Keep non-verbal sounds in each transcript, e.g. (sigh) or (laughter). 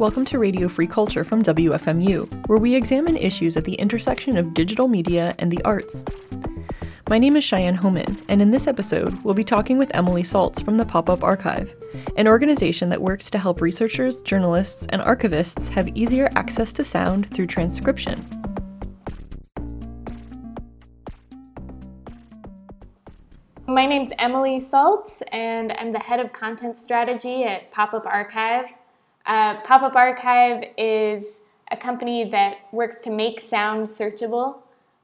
Welcome to Radio Free Culture from WFMU, where we examine issues at the intersection of digital media and the arts. My name is Cheyenne Hohman, and in this episode, we'll be talking with Emily Saltz from the Pop Up Archive, an organization that works to help researchers, journalists, and archivists have easier access to sound through transcription. My name's Emily Saltz, and I'm the head of content strategy at Pop Up Archive. Uh, Pop Up Archive is a company that works to make sound searchable.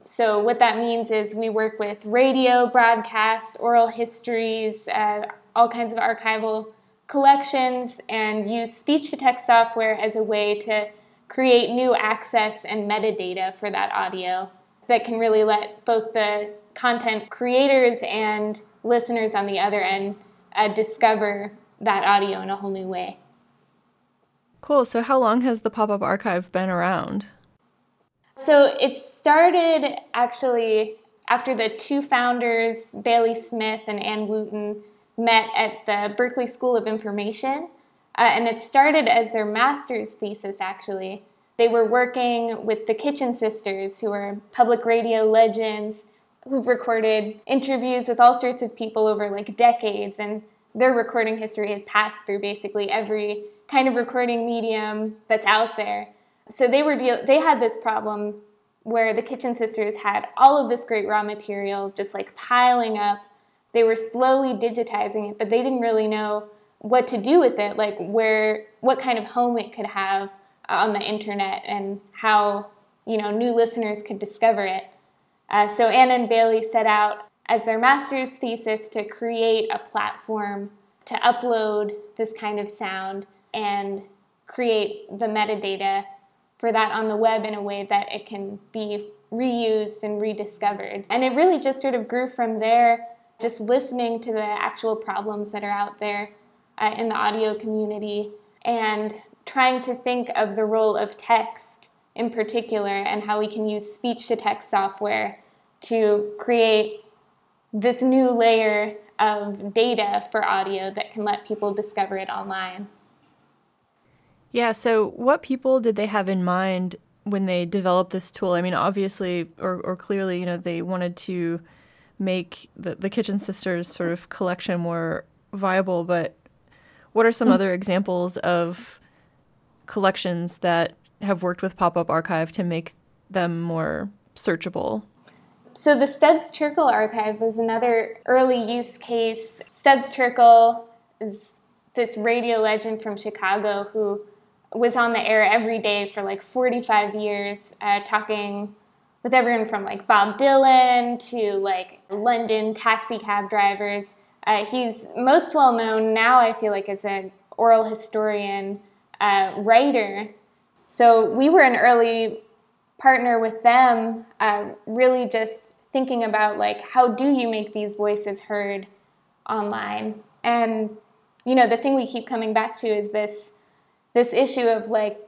So, what that means is we work with radio broadcasts, oral histories, uh, all kinds of archival collections, and use speech to text software as a way to create new access and metadata for that audio that can really let both the content creators and listeners on the other end uh, discover that audio in a whole new way. Cool. So, how long has the pop up archive been around? So, it started actually after the two founders, Bailey Smith and Anne Wootton, met at the Berkeley School of Information. Uh, and it started as their master's thesis, actually. They were working with the Kitchen Sisters, who are public radio legends who've recorded interviews with all sorts of people over like decades. And their recording history has passed through basically every kind of recording medium that's out there. So they were deal- they had this problem where the Kitchen Sisters had all of this great raw material just like piling up. They were slowly digitizing it, but they didn't really know what to do with it, like where what kind of home it could have on the internet and how you know new listeners could discover it. Uh, so Anna and Bailey set out as their master's thesis to create a platform to upload this kind of sound and create the metadata for that on the web in a way that it can be reused and rediscovered. And it really just sort of grew from there, just listening to the actual problems that are out there uh, in the audio community and trying to think of the role of text in particular and how we can use speech to text software to create this new layer of data for audio that can let people discover it online. Yeah, so what people did they have in mind when they developed this tool? I mean, obviously or, or clearly, you know, they wanted to make the, the Kitchen Sisters sort of collection more viable, but what are some mm. other examples of collections that have worked with Pop Up Archive to make them more searchable? So the Studs Terkel archive was another early use case. Studs Terkel is this radio legend from Chicago who was on the air every day for like 45 years, uh, talking with everyone from like Bob Dylan to like London taxi cab drivers. Uh, he's most well known now, I feel like, as an oral historian uh, writer. So we were an early partner with them, uh, really just thinking about like how do you make these voices heard online? And you know, the thing we keep coming back to is this this issue of like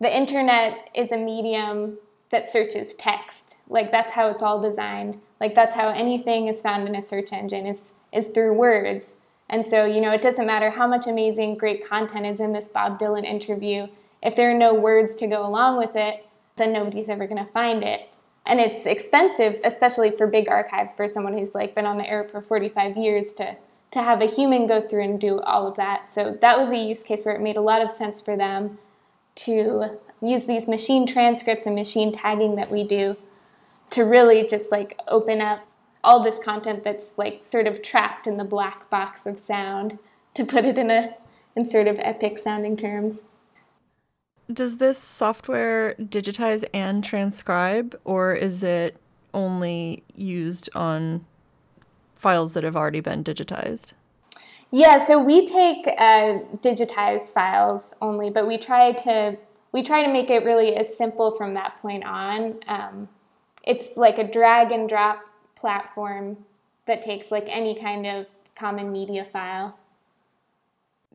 the internet is a medium that searches text. Like that's how it's all designed. Like that's how anything is found in a search engine is is through words. And so, you know, it doesn't matter how much amazing great content is in this Bob Dylan interview. If there are no words to go along with it, then nobody's ever going to find it. And it's expensive, especially for big archives for someone who's like been on the air for 45 years to to have a human go through and do all of that. So that was a use case where it made a lot of sense for them to use these machine transcripts and machine tagging that we do to really just like open up all this content that's like sort of trapped in the black box of sound to put it in a in sort of epic sounding terms. Does this software digitize and transcribe or is it only used on files that have already been digitized? Yeah, so we take uh, digitized files only, but we try to we try to make it really as simple from that point on. Um, it's like a drag and drop platform that takes like any kind of common media file.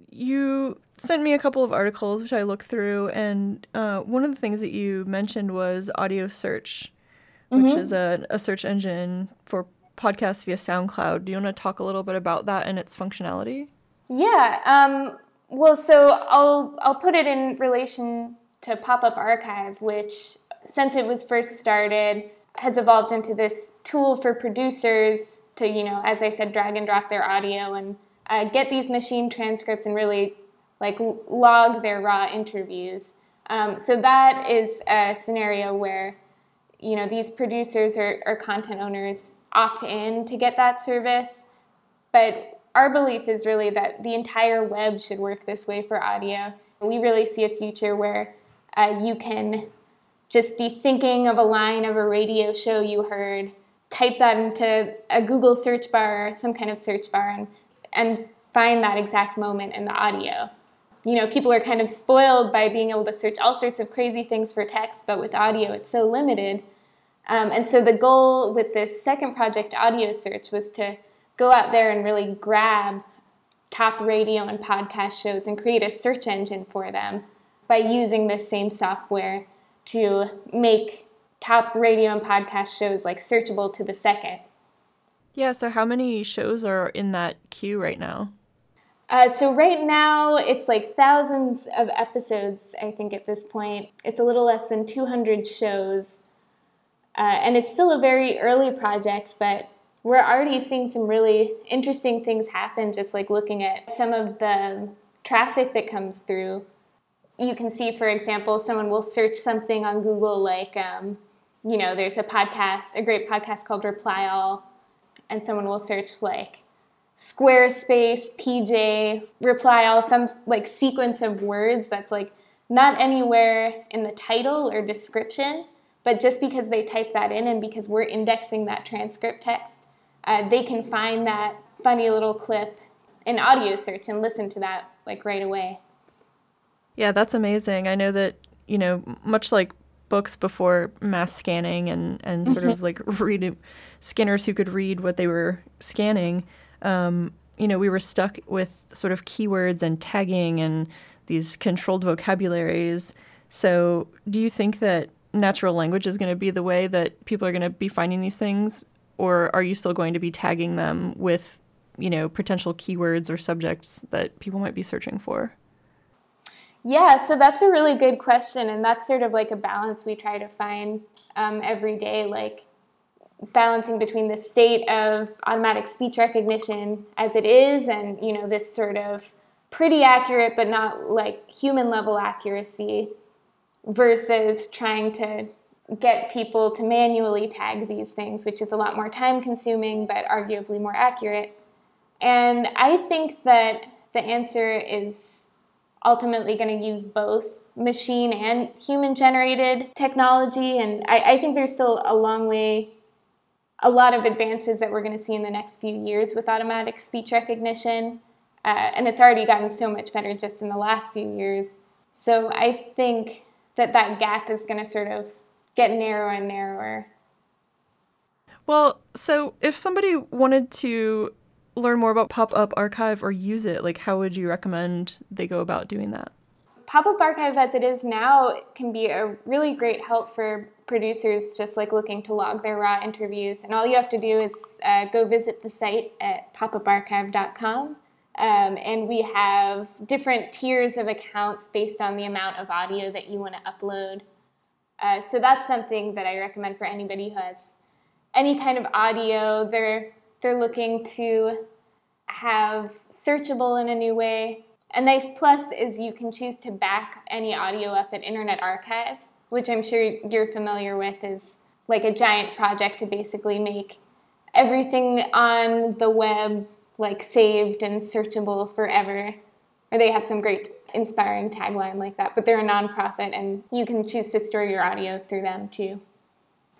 You sent me a couple of articles which I looked through, and uh, one of the things that you mentioned was Audio Search, which mm-hmm. is a, a search engine for podcasts via SoundCloud. Do you want to talk a little bit about that and its functionality? Yeah. Um, well, so I'll I'll put it in relation to Pop Up Archive, which since it was first started has evolved into this tool for producers to you know, as I said, drag and drop their audio and uh, get these machine transcripts and really like log their raw interviews. Um, so that is a scenario where you know these producers or, or content owners opt in to get that service, but our belief is really that the entire web should work this way for audio. We really see a future where uh, you can just be thinking of a line of a radio show you heard, type that into a Google search bar or some kind of search bar, and, and find that exact moment in the audio. You know, people are kind of spoiled by being able to search all sorts of crazy things for text, but with audio, it's so limited. Um, and so the goal with this second project, Audio Search, was to go out there and really grab top radio and podcast shows and create a search engine for them by using this same software to make top radio and podcast shows like searchable to the second. Yeah, so how many shows are in that queue right now? Uh, so right now it's like thousands of episodes. I think at this point it's a little less than 200 shows, uh, and it's still a very early project. But we're already seeing some really interesting things happen. Just like looking at some of the traffic that comes through, you can see, for example, someone will search something on Google, like um, you know, there's a podcast, a great podcast called Reply All, and someone will search like Squarespace, PJ, reply all, some like sequence of words that's like not anywhere in the title or description, but just because they type that in and because we're indexing that transcript text, uh, they can find that funny little clip in audio search and listen to that like right away. Yeah, that's amazing. I know that, you know, much like books before mass scanning and, and sort of like (laughs) reading scanners who could read what they were scanning, um, you know, we were stuck with sort of keywords and tagging and these controlled vocabularies. So, do you think that natural language is going to be the way that people are going to be finding these things, or are you still going to be tagging them with, you know, potential keywords or subjects that people might be searching for? Yeah, so that's a really good question, and that's sort of like a balance we try to find um, every day. Like, balancing between the state of automatic speech recognition as it is and you know this sort of pretty accurate but not like human level accuracy versus trying to get people to manually tag these things which is a lot more time consuming but arguably more accurate and i think that the answer is ultimately going to use both machine and human generated technology and I, I think there's still a long way a lot of advances that we're going to see in the next few years with automatic speech recognition. Uh, and it's already gotten so much better just in the last few years. So I think that that gap is going to sort of get narrower and narrower. Well, so if somebody wanted to learn more about Pop Up Archive or use it, like how would you recommend they go about doing that? Pop Up Archive, as it is now, can be a really great help for producers just like looking to log their raw interviews. And all you have to do is uh, go visit the site at popuparchive.com. Um, and we have different tiers of accounts based on the amount of audio that you want to upload. Uh, so that's something that I recommend for anybody who has any kind of audio. They're they're looking to have searchable in a new way. A nice plus is you can choose to back any audio up at Internet Archive which I'm sure you're familiar with, is like a giant project to basically make everything on the web like saved and searchable forever. Or they have some great inspiring tagline like that, but they're a nonprofit and you can choose to store your audio through them too.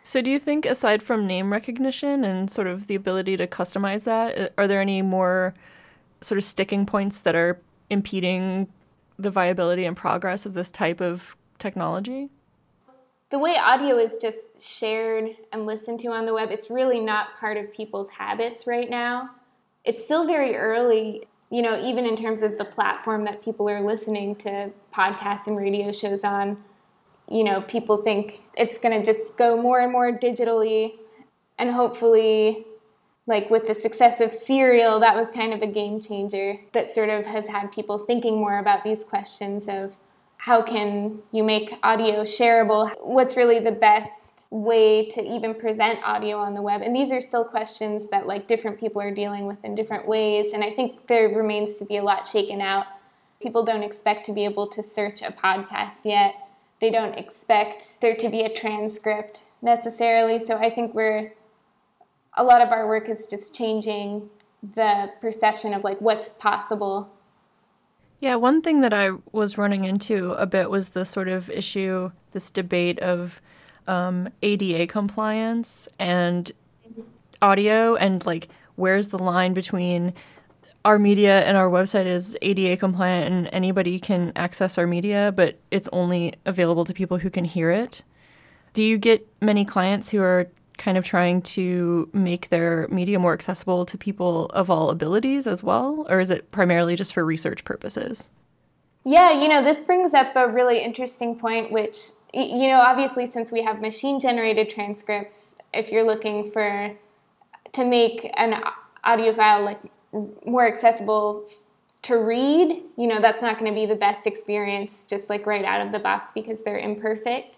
So, do you think, aside from name recognition and sort of the ability to customize that, are there any more sort of sticking points that are impeding the viability and progress of this type of technology? the way audio is just shared and listened to on the web, it's really not part of people's habits right now. It's still very early. you know, even in terms of the platform that people are listening to podcasts and radio shows on, you know, people think it's going to just go more and more digitally. And hopefully, like with the success of Serial, that was kind of a game changer that sort of has had people thinking more about these questions of how can you make audio shareable? What's really the best way to even present audio on the web. And these are still questions that like different people are dealing with in different ways. And i think there remains to be a lot shaken out. People don't expect to be able to search a podcast yet. They don't expect there to be a transcript necessarily. So i think we're a lot of our work is just changing the perception of like what's possible. Yeah, one thing that I was running into a bit was the sort of issue, this debate of um, ADA compliance and audio, and like where's the line between our media and our website is ADA compliant and anybody can access our media, but it's only available to people who can hear it. Do you get many clients who are kind of trying to make their media more accessible to people of all abilities as well? Or is it primarily just for research purposes? Yeah, you know, this brings up a really interesting point, which you know, obviously, since we have machine generated transcripts, if you're looking for to make an audio file like more accessible to read, you know, that's not going to be the best experience just like right out of the box because they're imperfect.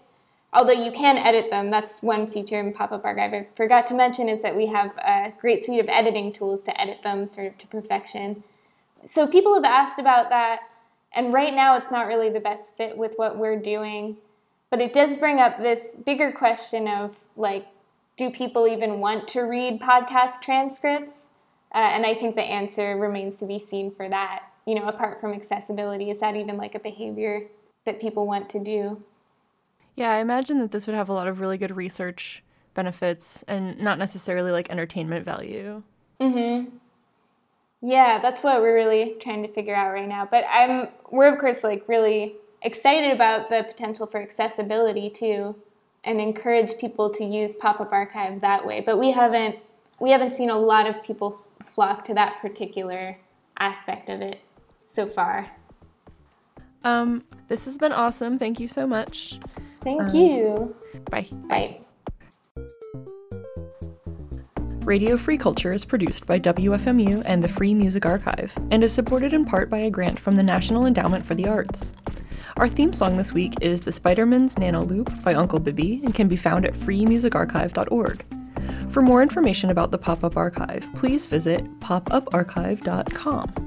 Although you can edit them, that's one feature in Pop Up Archive I forgot to mention is that we have a great suite of editing tools to edit them sort of to perfection. So people have asked about that, and right now it's not really the best fit with what we're doing. But it does bring up this bigger question of like, do people even want to read podcast transcripts? Uh, and I think the answer remains to be seen for that. You know, apart from accessibility, is that even like a behavior that people want to do? Yeah, I imagine that this would have a lot of really good research benefits and not necessarily like entertainment value. Mhm. Yeah, that's what we're really trying to figure out right now. But I'm we're of course like really excited about the potential for accessibility too and encourage people to use pop-up archive that way but we haven't we haven't seen a lot of people flock to that particular aspect of it so far. Um this has been awesome. Thank you so much. Thank um, you. bye. Bye. Radio Free Culture is produced by WFMU and the Free Music Archive and is supported in part by a grant from the National Endowment for the Arts. Our theme song this week is The Spiderman's Nano Loop by Uncle Bibby and can be found at freemusicarchive.org. For more information about the Pop Up Archive, please visit popuparchive.com.